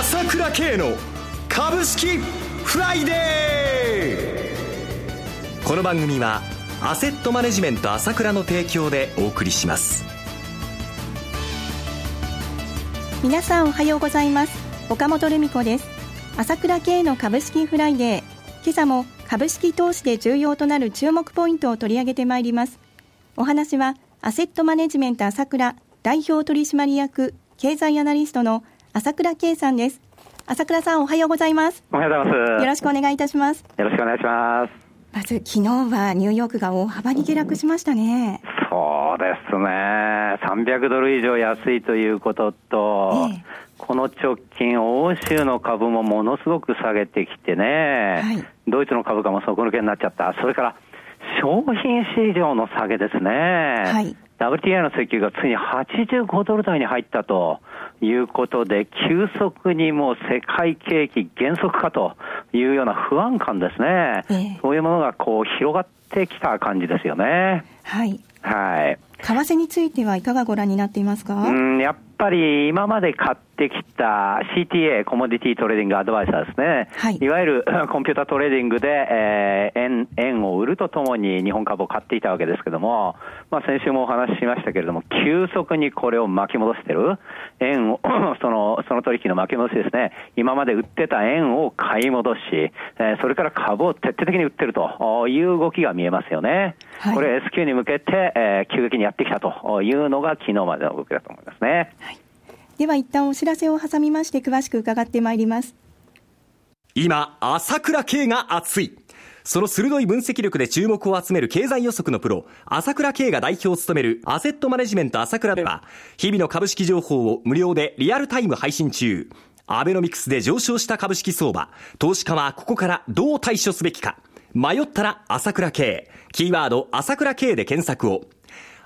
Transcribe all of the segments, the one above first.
朝倉慶の株式フライデー。この番組はアセットマネジメント朝倉の提供でお送りします。皆さんおはようございます。岡本留美子です。朝倉慶の株式フライデー。今朝も株式投資で重要となる注目ポイントを取り上げてまいります。お話はアセットマネジメント朝倉代表取締役経済アナリストの朝倉圭さんです。朝倉さんおはようございます。おはようございます。よろしくお願いいたします。よろしくお願いします。まず昨日はニューヨークが大幅に下落しましたね。そうですね。300ドル以上安いということと、ええ、この直近、欧州の株もものすごく下げてきてね、はい、ドイツの株価も底抜けになっちゃった。それから、商品市場の下げですね。はい、WTI の石油がついに85ドル台に入ったということで、急速にもう世界景気減速かというような不安感ですね。えー、そういうものがこう広がってきた感じですよね。はい。はい。為替についてはいかがご覧になっていますか？うん、やっぱり今まで買ってきた CTA、コモディティトレーディングアドバイザーですね。はい。いわゆる コンピュータトレーディングで、えー、円、円を売るとともに日本株を買っていたわけですけども、まあ先週もお話ししましたけれども、急速にこれを巻き戻してる。円を、その、その取引の巻き戻しですね。今まで売ってた円を買い戻し、えー、それから株を徹底的に売ってるという動きが見えますよね。はい、これ S q に向けて、えー、急激にやってきたというのが昨日までの動きだと思いますね。はい、では一旦お知らせを挟みまして詳しく伺ってまいります。今、朝倉慶が熱い。その鋭い分析力で注目を集める経済予測のプロ、朝倉慶が代表を務めるアセットマネジメント朝倉では、日々の株式情報を無料でリアルタイム配信中。アベノミクスで上昇した株式相場、投資家はここからどう対処すべきか。迷ったら朝倉慶。キーワード朝倉慶で検索を。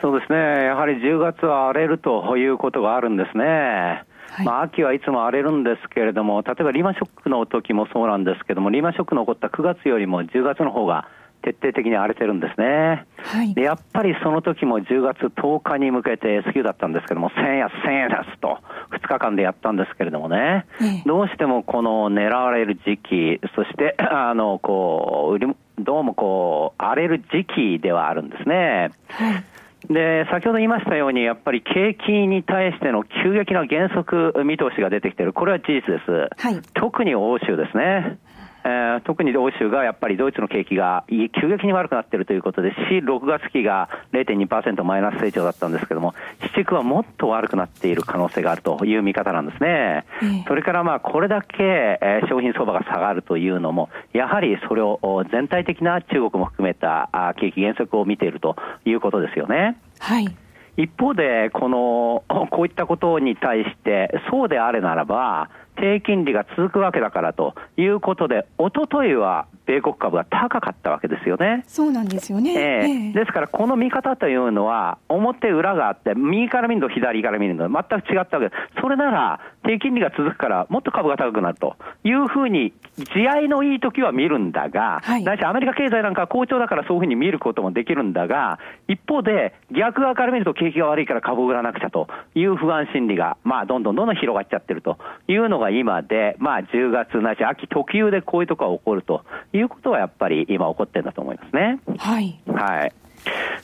そうですね、やはり10月は荒れるということがあるんですね。はい、まあ、秋はいつも荒れるんですけれども、例えばリーマンショックの時もそうなんですけども、リーマンショックの起こった9月よりも10月の方が徹底的に荒れてるんですね。はい、でやっぱりその時も10月10日に向けて S q だったんですけども、1000円安、1000円安と2日間でやったんですけれどもね、どうしてもこの狙われる時期、そして あのこうどうもこう荒れる時期ではあるんですね。はいで、先ほど言いましたように、やっぱり景気に対しての急激な減速見通しが出てきている。これは事実です。はい、特に欧州ですね。えー、特に欧州がやっぱりドイツの景気が急激に悪くなっているということで、4、6月期が0.2%マイナス成長だったんですけども、7、9はもっと悪くなっている可能性があるという見方なんですね。うん、それからまあこれだけ、えー、商品相場が下がるというのも、やはりそれを全体的な中国も含めたあ景気減速を見ているということですよね。はい。一方で、この、こういったことに対して、そうであれならば、低金利が続くわけだからということで、おとといは米国株が高かったわけですよね。そうなんですよね。えー、ですから、この見方というのは、表裏があって、右から見ると左から見るの全く違ったわけです。それなら、低金利が続くから、もっと株が高くなるというふうに、地合いのいい時は見るんだが、はい、ないしアメリカ経済なんかは好調だからそういうふうに見ることもできるんだが、一方で、逆側から見ると景気が悪いから株を売らなくちゃという不安心理が、まあ、どんどんどんどん広がっちゃってるというのが今で、まあ、10月ないし秋特有でこういうところが起こるということはやっぱり今起こってるんだと思いますね。はい。はい。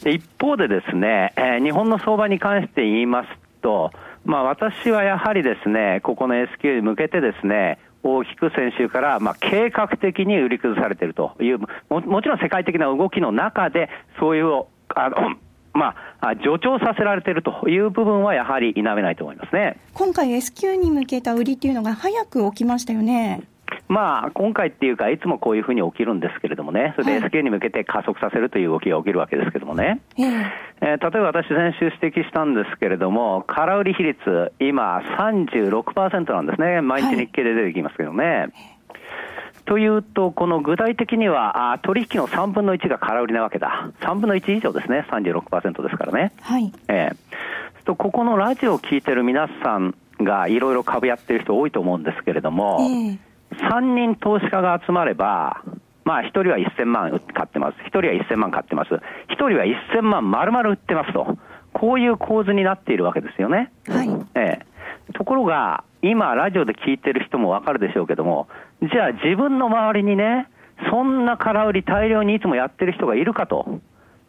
で一方でですね、えー、日本の相場に関して言いますと、まあ私はやはりですね、ここの S q に向けてですね、大きく先週から、まあ、計画的に売り崩されているというも、もちろん世界的な動きの中で、そういう、あの、まあ、助長させられているという部分はやはり否めないと思いますね今回、S q に向けた売りっていうのが早く起きましたよね。まあ、今回っていうか、いつもこういうふうに起きるんですけれどもね、それで S q に向けて加速させるという動きが起きるわけですけれどもね、えー、えー、例えば私、先週指摘したんですけれども、空売り比率、今、36%なんですね、毎日日経で出てきますけどね。はいというと、この具体的には、あ取引の3分の1が空売りなわけだ。3分の1以上ですね。36%ですからね。はい。ええー、と、ここのラジオを聞いてる皆さんがいろいろ株やってる人多いと思うんですけれども、えー、3人投資家が集まれば、まあ、1人は1000万買ってます。1人は1000万買ってます。1人は1000万丸々売ってますと。こういう構図になっているわけですよね。はい。ええところが、今、ラジオで聞いてる人もわかるでしょうけども、じゃあ自分の周りにね、そんな空売り大量にいつもやってる人がいるかと、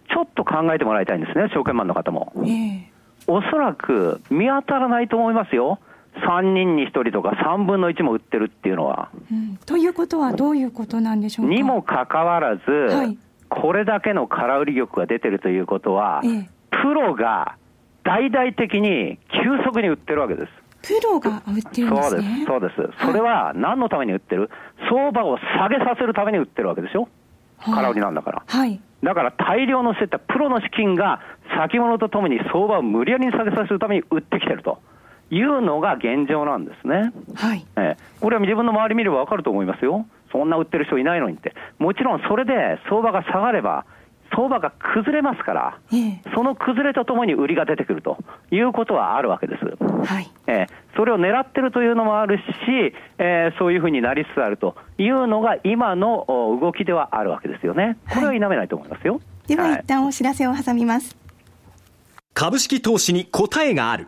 ちょっと考えてもらいたいんですね、証券マンの方も。えー、おそらく見当たらないと思いますよ。3人に1人とか3分の1も売ってるっていうのは。うん、ということはどういうことなんでしょうか？にもかかわらず、はい、これだけの空売り玉が出てるということは、えー、プロが大々的に急速に売ってるわけです。プロが売ってるんですね。そうです、そうです。それは何のために売ってる？相場を下げさせるために売ってるわけでしょ空売りなんだから。はい。だから大量のせたプロの資金が先物とともに相場を無理やりに下げさせるために売ってきてると。いうのが現状なんですね。はい。えー、これは自分の周り見ればわかると思いますよ。そんな売ってる人いないのにって。もちろんそれで相場が下がれば、相場が崩れますから、ええ、その崩れとともに売りが出てくるということはあるわけです。はいえー、それを狙ってるというのもあるし、えー、そういうふうになりつつあるというのが今の動きではあるわけですよね。これは否めないと思いますよ。はい、では、一旦お知らせを挟みます。株式投資に答えがある。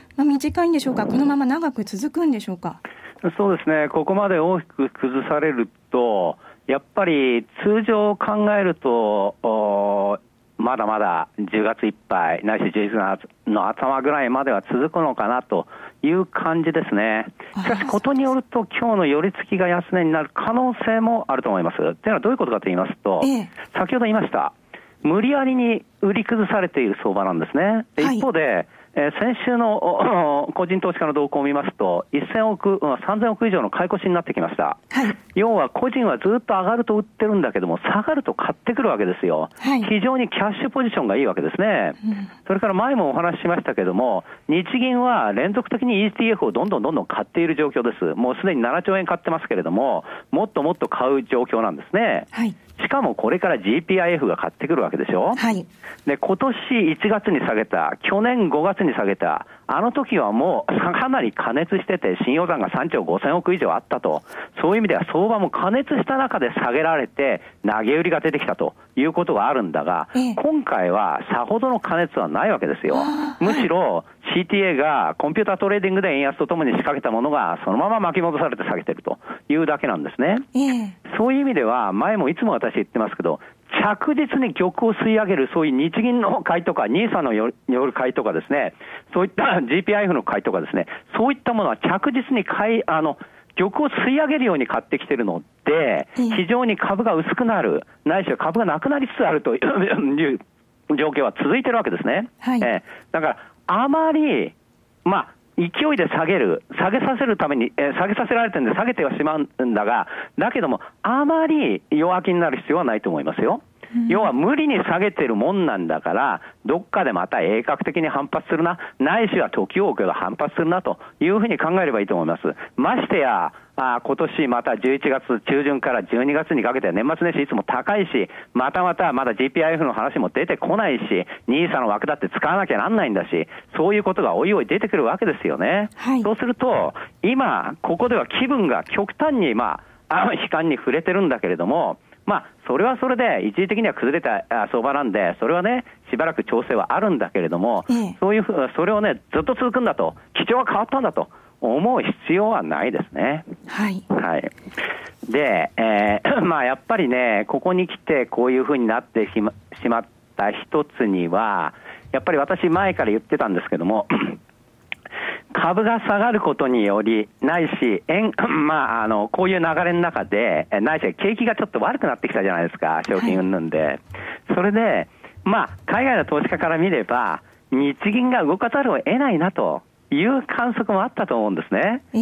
まあ、短いんでしょうか？このまま長く続くんでしょうか？そうですね。ここまで大きく崩されるとやっぱり通常考えるとまだまだ10月いっぱい、ないし11月の頭ぐらいまでは続くのかなという感じですね。しかし、ことによると、今日の寄り付きが安値になる可能性もあると思います。というのはどういうことかと言いますと、ええ、先ほど言いました、無理やりに売り崩されている相場なんですね。一方で、えー、先週の個人投資家の動向を見ますと、1000億、3000億以上の買い越しになってきました。はい、要は個人はずっと上がると売ってるんだけども、下がると買ってくるわけですよ。はい、非常にキャッシュポジションがいいわけですね。うん、それから前もお話ししましたけども、日銀は連続的に ETF をどんどんどんどん買っている状況です。もうすでに7兆円買ってますけれども、もっともっと買う状況なんですね。はいしかもこれから GPIF が買ってくるわけでしょ、はい、で今年1月に下げた、去年5月に下げた、あの時はもうかなり過熱してて、信用残が3兆5000億以上あったと、そういう意味では相場も過熱した中で下げられて、投げ売りが出てきたと。いうことがあるんだが、ええ、今回はさほどの過熱はないわけですよ。むしろ CTA がコンピュータートレーディングで円安とともに仕掛けたものがそのまま巻き戻されて下げてるというだけなんですね。え、そういう意味では、前もいつも私言ってますけど、着実に玉を吸い上げる、そういう日銀の買いとか、NISA のよる買いとかですね、そういった GPIF の買いとかですね、そういったものは着実に買い、あの、玉を吸い上げるように買ってきてるので、非常に株が薄くなる、ないしは株がなくなりつつあるという 状況は続いてるわけですね。はい、えー、だから、あまり、まあ、勢いで下げる、下げさせるために、えー、下げさせられてるんで下げてはしまうんだが、だけども、あまり弱気になる必要はないと思いますよ。要は無理に下げてるもんなんだから、どっかでまた鋭角的に反発するな、ないしは時を置けば反発するなというふうに考えればいいと思います。ましてや、あ今年また11月中旬から12月にかけて年末年始いつも高いし、またまたまだ GPIF の話も出てこないし、NISA の枠だって使わなきゃなんないんだし、そういうことがおいおい出てくるわけですよね。はい、そうすると、今、ここでは気分が極端に、まあ、悲観に触れてるんだけれども、まあ、それはそれで、一時的には崩れた相場なんで、それはね、しばらく調整はあるんだけれども、ええ、そういうふう、それをね、ずっと続くんだと、基調は変わったんだと思う必要はないですね。はい。はい。で、えー、まあ、やっぱりね、ここに来てこういうふうになってしましまった一つには、やっぱり私前から言ってたんですけども、株が下がることにより、ないし、円、まあ、あの、こういう流れの中で、ないし、景気がちょっと悪くなってきたじゃないですか、賞金云々で。はい、それで、まあ、海外の投資家から見れば、日銀が動かざるを得ないなという観測もあったと思うんですね。え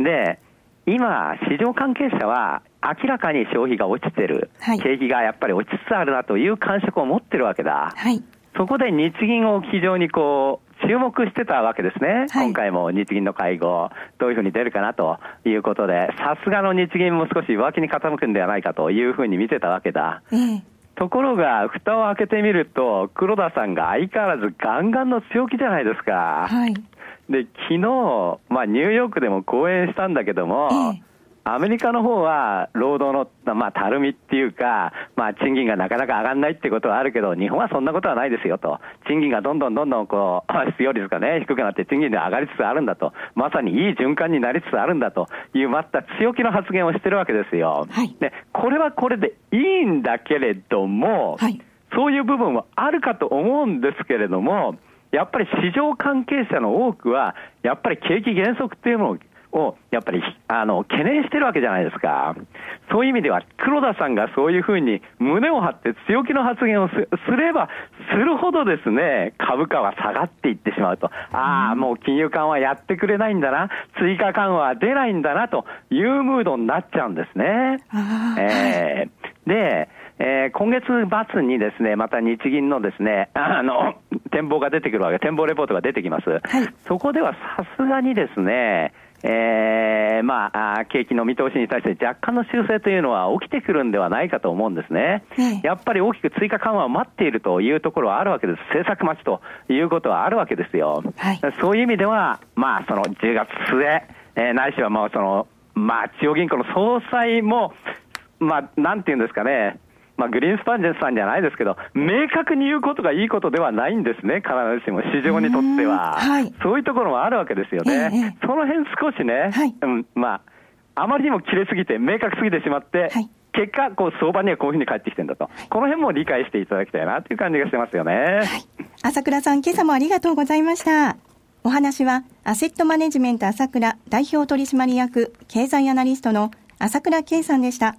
ー、で、今、市場関係者は、明らかに消費が落ちてる、はい、景気がやっぱり落ちつつあるなという感触を持ってるわけだ。はい、そこで日銀を非常にこう、注目してたわけですね、はい、今回も日銀の会合、どういうふうに出るかなということで、さすがの日銀も少し弱気に傾くんではないかというふうに見てたわけだ。ところが、蓋を開けてみると、黒田さんが相変わらずガンガンの強気じゃないですか。はい、で、昨日、まあ、ニューヨークでも講演したんだけども、アメリカの方は労働の、まあ、たるみっていうか、まあ、賃金がなかなか上がらないってことはあるけど、日本はそんなことはないですよと。賃金がどんどんどんどんこう、失業率がね、低くなって賃金で上がりつつあるんだと。まさにいい循環になりつつあるんだという、また強気の発言をしてるわけですよ。はい、で、これはこれでいいんだけれども、はい、そういう部分はあるかと思うんですけれども、やっぱり市場関係者の多くは、やっぱり景気減速っていうのををやっぱりあの懸念してるわけじゃないですか。そういう意味では、黒田さんがそういうふうに胸を張って強気の発言をすればするほどですね、株価は下がっていってしまうと。ああ、もう金融緩和やってくれないんだな、追加緩和は出ないんだなというムードになっちゃうんですね。えー、で、えー、今月末にですね、また日銀のですね、あの、展望が出てくるわけ、展望レポートが出てきます。はい、そこではさすがにですね、えー、まあ、景気の見通しに対して若干の修正というのは起きてくるんではないかと思うんですね。やっぱり大きく追加緩和を待っているというところはあるわけです。政策待ちということはあるわけですよ。はい、そういう意味では、まあ、その10月末、えー、ないしはまあ、その、まあ、中央銀行の総裁も、まあ、なんていうんですかね、まあ、グリーンスパンジェンさんじゃないですけど、明確に言うことがいいことではないんですね、必ずしも、市場にとっては。はい、そういうところもあるわけですよね。えその辺少しね、はい、うん、まあ、あまりにも切れすぎて、明確すぎてしまって、はい結果、こう相場にはこういうふうに返ってきてるんだと、この辺も理解していただきたいなという感じがしてますよね。はい、朝倉さん、今朝もありがとうございました。お話は、アセットマネジメント朝倉代表取締役経済アナリストの朝倉圭さんでした。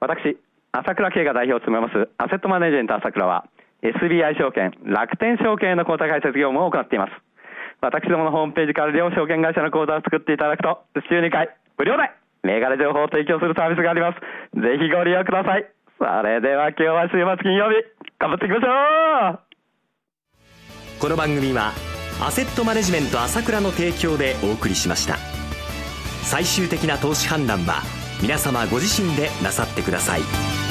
私、朝倉慶が代表を務めますアセットマネジメント朝倉は SBI 証券、楽天証券の口座開設業務を行っています。私どものホームページから両証券会社の口座を作っていただくと、週2回無料で銘柄情報を提供するサービスがあります。ぜひご利用ください。それでは今日は週末金曜日、頑張っていきましょうこの番組はアセットマネジメント朝倉の提供でお送りしました。最終的な投資判断は皆様ご自身でなさってください。